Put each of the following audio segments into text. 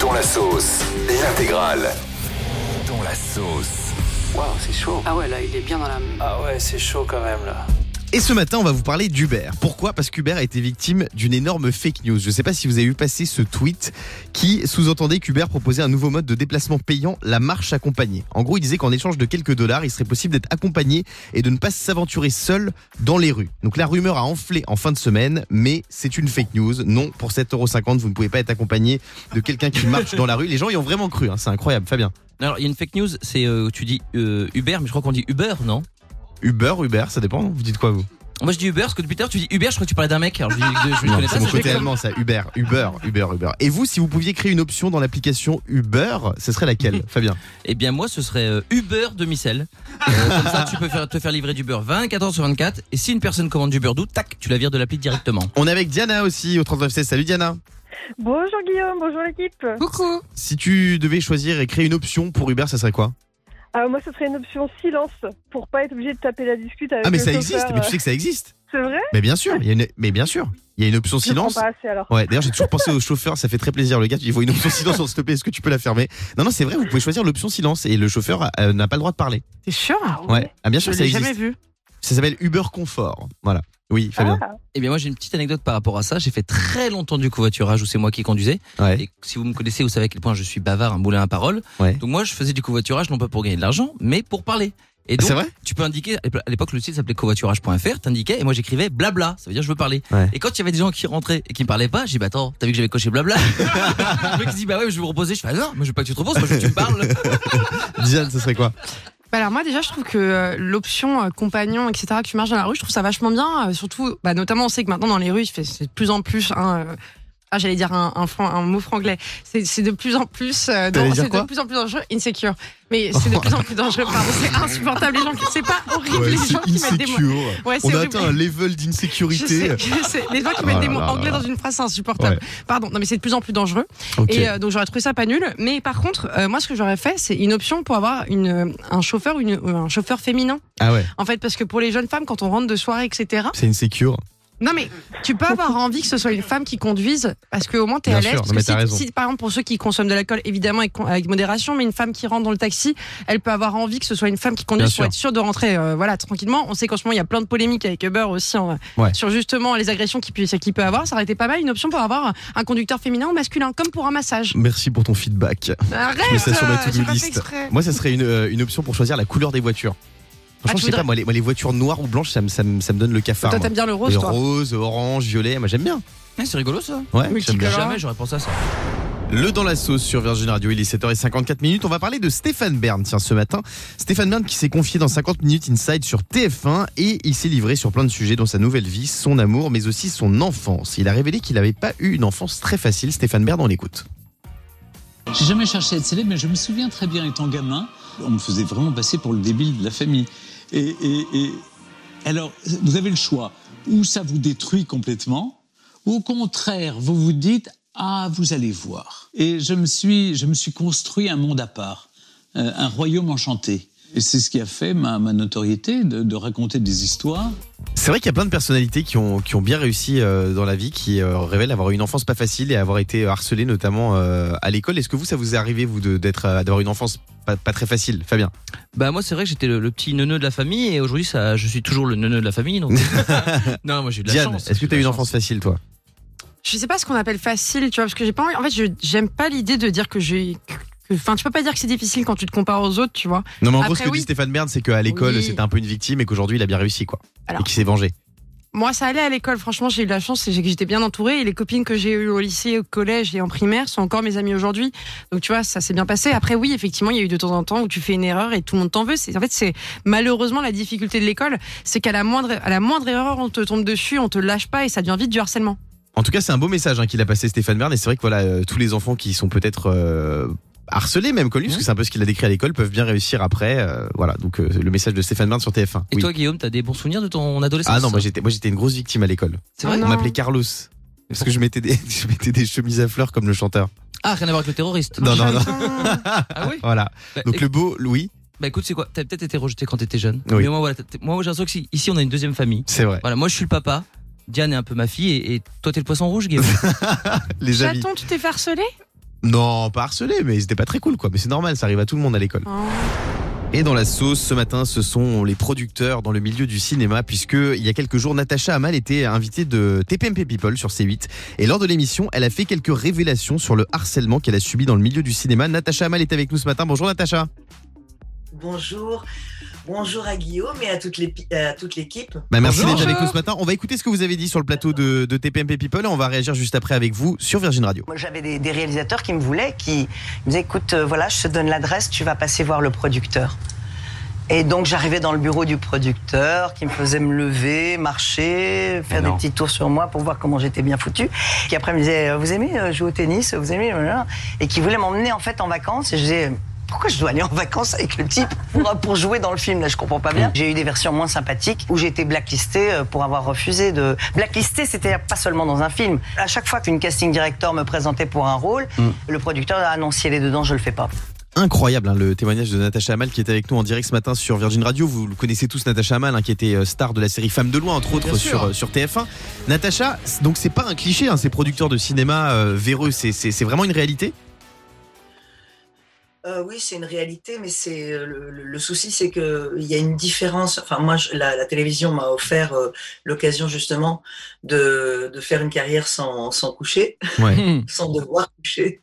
Dont la sauce, l'intégrale. Dont la sauce. Waouh, c'est chaud. Ah ouais, là, il est bien dans la. Ah ouais, c'est chaud quand même là. Et ce matin, on va vous parler d'Uber. Pourquoi? Parce qu'Uber a été victime d'une énorme fake news. Je ne sais pas si vous avez vu passer ce tweet qui sous-entendait qu'Uber proposait un nouveau mode de déplacement payant, la marche accompagnée. En gros, il disait qu'en échange de quelques dollars, il serait possible d'être accompagné et de ne pas s'aventurer seul dans les rues. Donc la rumeur a enflé en fin de semaine, mais c'est une fake news. Non, pour 7,50€, vous ne pouvez pas être accompagné de quelqu'un qui marche dans la rue. Les gens y ont vraiment cru, hein. c'est incroyable. Fabien. Alors, il y a une fake news, c'est euh, tu dis euh, Uber, mais je crois qu'on dit Uber, non? Uber, Uber, ça dépend. Vous dites quoi vous Moi, je dis Uber, parce que depuis tout à l'heure, tu dis Uber, je crois que tu parlais d'un mec. Alors, je, dis, je, je Non, connais c'est ça, mon côté allemand, ça. Uber, Uber, Uber, Uber. Et vous, si vous pouviez créer une option dans l'application Uber, ce serait laquelle, Fabien Eh bien, moi, ce serait euh, Uber demi-sel. Euh, comme ça, tu peux faire, te faire livrer du beurre 24 sur 24. Et si une personne commande du beurre doux, tac, tu la vires de l'appli directement. On est avec Diana aussi au 3916. Salut Diana. Bonjour Guillaume, bonjour l'équipe. Coucou Si tu devais choisir et créer une option pour Uber, ça serait quoi? Euh, moi, ce serait une option silence pour pas être obligé de taper la discute avec Ah, mais le ça chauffeur, existe, mais tu euh. sais que ça existe. C'est vrai Mais bien sûr, il y a une... mais bien sûr, il y a une option Je comprends silence. pas assez alors. Ouais, d'ailleurs, j'ai toujours pensé au chauffeur, ça fait très plaisir. Le gars, il voit une option silence, s'il te plaît, est-ce que tu peux la fermer? Non, non, c'est vrai, vous pouvez choisir l'option silence et le chauffeur euh, n'a pas le droit de parler. T'es sûr? Ouais, ah, bien Je sûr, ça l'ai existe. jamais vu. Ça s'appelle Uber Confort. Voilà. Oui, Fabien. Ah, Eh bien, moi, j'ai une petite anecdote par rapport à ça. J'ai fait très longtemps du covoiturage où c'est moi qui conduisais. Ouais. Et si vous me connaissez, vous savez à quel point je suis bavard, un moulin à parole. Ouais. Donc, moi, je faisais du covoiturage non pas pour gagner de l'argent, mais pour parler. Et donc, C'est vrai? tu peux indiquer, à l'époque, le site s'appelait covoiturage.fr, t'indiquais, et moi, j'écrivais blabla. Ça veut dire, je veux parler. Ouais. Et quand il y avait des gens qui rentraient et qui me parlaient pas, j'ai dit, bah attends, t'as vu que j'avais coché blabla? le mec il dit, bah ouais, je vais vous reposer. Je fais, ah non, moi, je veux pas que tu te reposes, moi, je veux que tu me parles. Diane, ce serait quoi? Alors moi déjà je trouve que euh, l'option euh, compagnon etc que tu marches dans la rue je trouve ça vachement bien euh, surtout bah notamment on sait que maintenant dans les rues il fait c'est de plus en plus hein, ah j'allais dire un, un, fran- un mot franglais c'est de plus en plus euh, c'est de plus en plus dangereux insecure mais c'est de plus en plus dangereux pardon c'est insupportable les gens qui c'est pas horrible les gens qui mettent des mots ouais, On a atteint un level d'insécurité. Les gens qui mettent des là mots là anglais là. dans une phrase, c'est insupportable. Ouais. Pardon, non mais c'est de plus en plus dangereux. Et euh, donc j'aurais trouvé ça pas nul. Mais par contre, euh, moi ce que j'aurais fait, c'est une option pour avoir une, un chauffeur, une, un chauffeur féminin. Ah ouais, En fait, parce que pour les jeunes femmes, quand on rentre de soirée, etc. c'est insécure. Non mais tu peux avoir envie que ce soit une femme qui conduise, parce qu'au moins t'es à l'aise. Parce que si, si, par exemple pour ceux qui consomment de l'alcool, évidemment avec, avec modération, mais une femme qui rentre dans le taxi, elle peut avoir envie que ce soit une femme qui conduise Bien sûr. pour être sûre de rentrer, euh, voilà, tranquillement. On sait qu'en ce moment il y a plein de polémiques avec Uber aussi Ouais. sur justement les agressions qu'il peut, qu'il peut avoir. Ça aurait été pas mal une option pour avoir un conducteur féminin ou masculin, comme pour un massage. Merci pour ton feedback. Arrête, Je mets ça sur ma euh, exprès. Moi, ça serait une, euh, une option pour choisir la couleur des voitures. Franchement, Ah, je sais pas, moi les, moi, les voitures noires ou blanches, ça me, ça me, ça me donne le cafard. Toi t'aimes bien le rose, Les toi. rose, orange, violet, moi j'aime bien. Ouais, c'est rigolo, ça. Ouais, j'aime bien. Multicolore. Jamais j'aurais pensé à ça. Le dans la sauce sur Virgin Radio, il est 7h54 minutes. On va parler de Stéphane Bern, tiens, ce matin. Stéphane Bern qui s'est confié dans 50 minutes inside sur TF1 et il s'est livré sur plein de sujets dans sa nouvelle vie, son amour, mais aussi son enfance. Il a révélé qu'il n'avait pas eu une enfance très facile. Stéphane Bern, on l'écoute. J'ai jamais cherché à être célèbre, mais je me souviens très bien étant gamin, on me faisait vraiment passer pour le débile de la famille. Et, alors, vous avez le choix. Ou ça vous détruit complètement, ou au contraire, vous vous dites ah, vous allez voir. Et je me suis, je me suis construit un monde à part, euh, un royaume enchanté. Et c'est ce qui a fait ma, ma notoriété de, de raconter des histoires. C'est vrai qu'il y a plein de personnalités qui ont, qui ont bien réussi euh, dans la vie, qui euh, révèlent avoir eu une enfance pas facile et avoir été harcelés notamment euh, à l'école. Est-ce que vous, ça vous est arrivé, vous, d'être, d'avoir une enfance pas, pas très facile Fabien? Bah moi c'est vrai que j'étais le, le petit neuneu de la famille et aujourd'hui ça je suis toujours le neuneu de la famille donc non moi j'ai eu de la Diane, chance. est-ce que tu as eu une enfance facile, toi? Je sais pas ce qu'on appelle facile, tu vois, parce que j'ai pas envie. En fait, j'aime pas l'idée de dire que j'ai. Enfin, tu peux pas dire que c'est difficile quand tu te compares aux autres, tu vois. Non, mais en gros, ce que oui. dit Stéphane Bern, c'est qu'à l'école, Oui. c'était un peu une victime et qu'aujourd'hui, il a bien réussi, quoi. Alors. Et qu'il s'est vengé. Moi, ça allait à l'école. Franchement, j'ai eu la chance, c'est que j'étais bien entourée. Et les copines que j'ai eues au lycée, au collège et en primaire sont encore mes amies aujourd'hui. Donc, tu vois, ça s'est bien passé. Après, oui, effectivement, il y a eu de temps en temps où tu fais une erreur et tout le monde t'en veut. C'est, en fait, c'est malheureusement la difficulté de l'école. C'est qu'à la moindre, à la moindre erreur, on te tombe dessus, on te lâche pas et ça devient vite du harcèlement. En tout cas, c'est un beau message hein, qu'il a passé Stéphane Bern. Et c'est vrai que voilà, euh, tous les enfants qui sont peut-être euh, harcelés, même lui, parce que c'est un peu ce qu'il a décrit à l'école, peuvent bien réussir après. euh, voilà, donc euh, le message de Stéphane Bern sur TF1. Et Oui. toi Guillaume t'as des bons souvenirs de ton adolescence Ah non, moi j'étais, moi j'étais une grosse victime à l'école. C'est vrai Ah On m'appelait Carlos. Parce que je mettais, des, je mettais des chemises à fleurs comme le chanteur. Ah rien à voir avec le terroriste. Non, non, non. Ah oui Voilà. Bah, Donc le beau Louis, Bah écoute c'est quoi? T'as peut-être été rejeté quand t'étais jeune. Oui. Mais moi voilà moi j'ai l'impression que si- ici on a une deuxième famille. c'est vrai. Voilà moi je suis le papa. Diane est un peu ma fille et, et toi t'es le poisson rouge, Guillaume. Les. Chaton, tu t'es fait harceler? Non, pas harcelé, mais c'était pas très cool, quoi. Mais c'est normal, ça arrive à tout le monde à l'école. Oh. Et dans la sauce, ce matin, ce sont les producteurs dans le milieu du cinéma, puisque il y a quelques jours, Natacha Amal était invitée de TPMP People sur C8. Et lors de l'émission, elle a fait quelques révélations sur le harcèlement qu'elle a subi dans le milieu du cinéma. Natacha Amal est avec nous ce matin. Bonjour Natacha. Bonjour. Bonjour à Guillaume et à toute l'épi- à toute l'équipe. Bah, merci Bonjour. d'être avec nous ce matin. On va écouter ce que vous avez dit sur le plateau de, de TPMP People et on va réagir juste après avec vous sur Virgin Radio. Moi, j'avais des, des réalisateurs qui me voulaient, qui me disaient écoute, euh, voilà, je te donne l'adresse, tu vas passer voir le producteur. Et donc, j'arrivais dans le bureau du producteur, qui me faisait me lever, marcher, faire des petits tours sur moi pour voir comment j'étais bien foutu. Qui après me disait euh, vous aimez euh, jouer au tennis, vous aimez euh, et qui voulait m'emmener en fait en vacances. Et je disais pourquoi je dois aller en vacances avec le type pour, pour jouer dans le film Là, je comprends pas bien. J'ai eu des versions moins sympathiques où j'ai été blacklistée euh, pour avoir refusé de. Blacklistée, c'était pas seulement dans un film. À chaque fois qu'une casting director me présentait pour un rôle, le producteur a annoncé les dedans, je le fais pas. Incroyable hein, le témoignage de Natacha Amal qui est avec nous en direct ce matin sur Virgin Radio. Vous le connaissez tous Natacha Amal hein, qui était euh, star de la série Femmes de loin entre autres sur, euh, sur TF1. Natacha, donc c'est pas un cliché, hein, ces producteurs de cinéma euh, véreux, c'est vraiment une réalité? Euh, oui, c'est une réalité, mais c'est euh, le, souci, c'est que il y a une différence. Enfin, moi, je- la, la télévision m'a offert euh, l'occasion justement de, de faire une carrière sans, sans coucher, sans devoir coucher.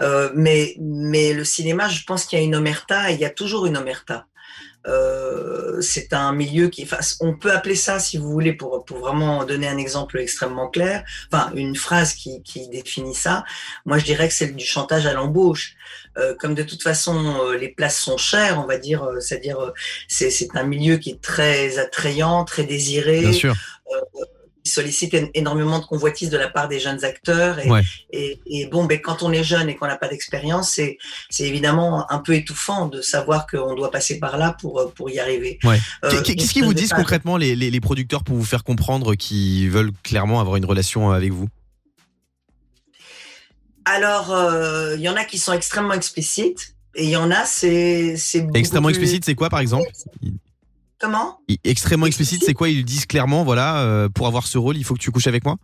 Euh, mais, mais le cinéma, je pense qu'il y a une omerta et il y a toujours une omerta. Euh, c'est un milieu qui, enfin, on peut appeler ça, si vous voulez, pour, pour vraiment donner un exemple extrêmement clair, enfin, une phrase qui, qui définit ça. Moi, je dirais que c'est du chantage à l'embauche. Euh, comme de toute façon, euh, les places sont chères, on va dire, euh, c'est-à-dire, c'est c'est un milieu qui est très attrayant, très désiré Bien sûr. Sollicite énormément de convoitises de la part des jeunes acteurs. Et, Ouais. et, et bon, ben, quand on est jeune et qu'on n'a pas d'expérience, c'est c'est évidemment un peu étouffant de savoir qu'on doit passer par là pour, pour y arriver. Ouais. Euh, Qu'est- Qu'est-ce qu'ils vous disent concrètement les, les- les producteurs pour vous faire comprendre qu'ils veulent clairement avoir une relation avec vous? Alors, euh, il y en a qui sont extrêmement explicites. Et il y en a, c'est. Extrêmement plus- explicite, c'est quoi par exemple? Comment? Extrêmement explicite, c'est quoi? Ils disent clairement, voilà, euh, pour avoir ce rôle, il faut que tu couches avec moi?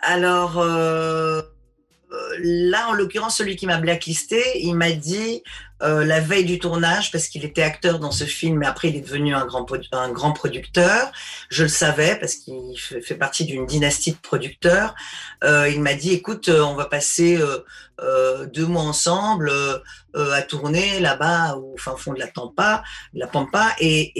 Alors, euh, euh, là, en l'occurrence, celui qui m'a blacklisté, il m'a dit euh, la veille du tournage, parce qu'il était acteur dans ce film, mais après il est devenu un grand, un grand producteur. Je le savais parce qu'il fait partie d'une dynastie de producteurs. Euh, il m'a dit, écoute, euh, on va passer euh, euh, deux mois ensemble euh, à tourner là-bas au fin fond de la Pampa, de la Pampa, et,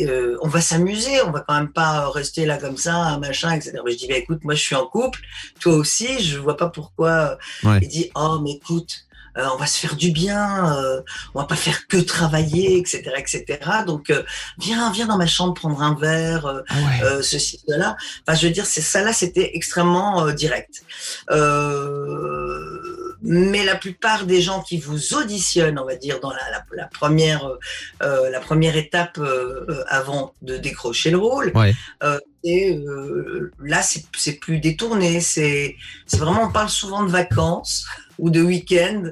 et euh, on va s'amuser. On va quand même pas rester là comme ça, machin, etc. Je dis, bah, écoute, moi je suis en couple, toi aussi, je vois pas pourquoi. Ouais. Il dit, oh, mais écoute. Euh, on va se faire du bien, euh, on va pas faire que travailler, etc., etc. Donc, euh, viens, viens dans ma chambre prendre un verre, euh, euh, ceci, cela. Enfin, je veux dire, c'est ça là, c'était extrêmement direct. Mais la plupart des gens qui vous auditionnent, on va dire, dans la, la, la première, la première étape avant de décrocher le rôle, Ouais. et euh, là, c'est plus détourné. C'est c'est vraiment, on parle souvent de vacances ou de week-end.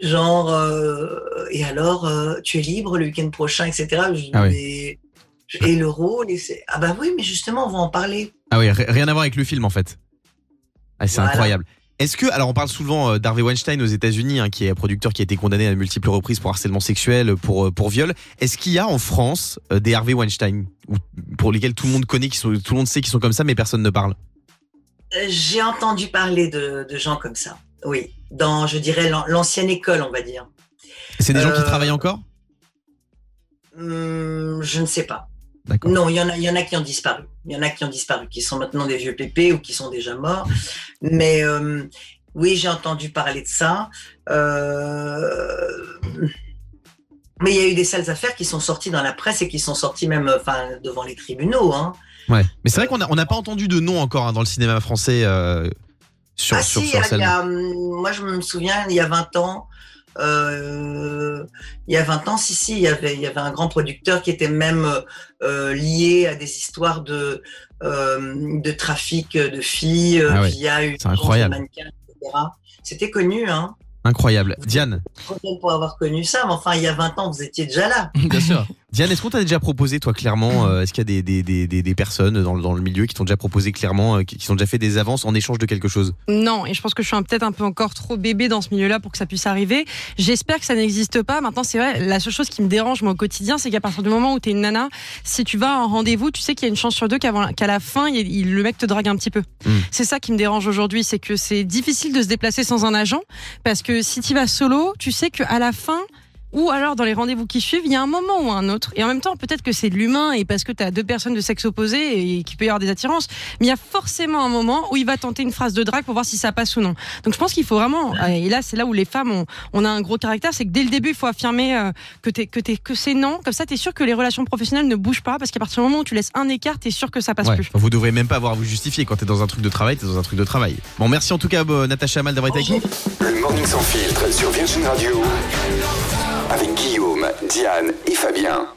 Genre, euh, et alors, euh, tu es libre le week-end prochain, etc. Je Ah oui. mais- et le rôle, et ah bah oui, mais justement, on va en parler. Ah oui, ri- rien à voir avec le film en fait. Ah, c'est Voilà. incroyable. Est-ce que, alors on parle souvent euh, d'Harvey Weinstein aux États-Unis, hein, qui est un producteur qui a été condamné à multiples reprises pour harcèlement sexuel, pour pour viol. Est-ce qu'il y a en France des Harvey Weinstein? Ou pour lesquels tout le monde connaît, qui sont, tout le monde sait qu'ils sont comme ça, mais personne ne parle? J'ai entendu parler de, de gens comme ça. Oui, dans, je dirais, l'an- l'ancienne école, on va dire. C'est des gens qui Euh, travaillent encore? Hum, je ne sais pas. Non, il y en a, il y en a qui ont disparu. Il y en a qui ont disparu, qui sont maintenant des vieux pépés ou qui sont déjà morts. Mais euh, oui, j'ai entendu parler de ça. Euh, mais il y a eu des sales affaires qui sont sorties dans la presse et qui sont sorties même, enfin, devant les tribunaux. Hein. Ouais. Mais c'est vrai qu'on a- on n'a pas entendu de nom encore hein, dans le cinéma français euh, sur ah sur, si, sur il y a- il y harcèlement. a, hum, moi je me souviens, il y a 20 ans, euh, il y a 20 ans, si, si, il y avait, il y avait un grand producteur qui était même euh, lié à des histoires de, euh, de trafic de filles Ah ouais, via une c'est incroyable. de mannequins, etc. C'était connu, hein. Incroyable. Diane, Trop jeune pour avoir connu ça, mais enfin, il y a 20 ans, vous étiez déjà là. Bien sûr. Diane, est-ce qu'on t'a déjà proposé, toi, clairement, euh, est-ce qu'il y a des, des, des, des, personnes dans, le- dans le milieu qui t'ont déjà proposé clairement, euh, qui, qui t'ont déjà fait des avances en échange de quelque chose? Non, et je pense que je suis un- peut-être un peu encore trop bébé dans ce milieu-là pour que ça puisse arriver. J'espère que ça n'existe pas. Maintenant, c'est vrai, la seule chose qui me dérange moi au quotidien, c'est qu'à partir du moment où t'es une nana, si tu vas à un rendez-vous, tu sais qu'il y a une chance sur deux qu'à la fin, il, il- le mec te drague un petit peu. Mm. C'est ça qui me dérange aujourd'hui, c'est que c'est difficile de se déplacer sans un agent, parce que si tu vas solo, tu sais qu'à la fin, ou alors dans les rendez-vous qui suivent, il y a un moment ou un autre. Et en même temps, peut-être que c'est de l'humain et parce que tu as deux personnes de sexe opposé et qu'il peut y avoir des attirances. Mais il y a forcément un moment où il va tenter une phrase de drague pour voir si ça passe ou non. Donc je pense qu'il faut vraiment, et là c'est là où les femmes ont, on a un gros caractère, c'est que dès le début il faut affirmer euh, que, t'es- que, t'es- que c'est non. Comme ça tu es sûr que les relations professionnelles ne bougent pas parce qu'à partir du moment où tu laisses un écart, tu es sûr que ça passe Ouais. plus. Vous devrez même pas avoir à vous justifier. Quand t'es dans un truc de travail, t'es dans un truc de travail. Bon, merci en tout cas, euh, Natacha Amal d'avoir été avec nous. Le Morning Sans Filtre sur Virgin Radio. Avec Guillaume, Diane et Fabien.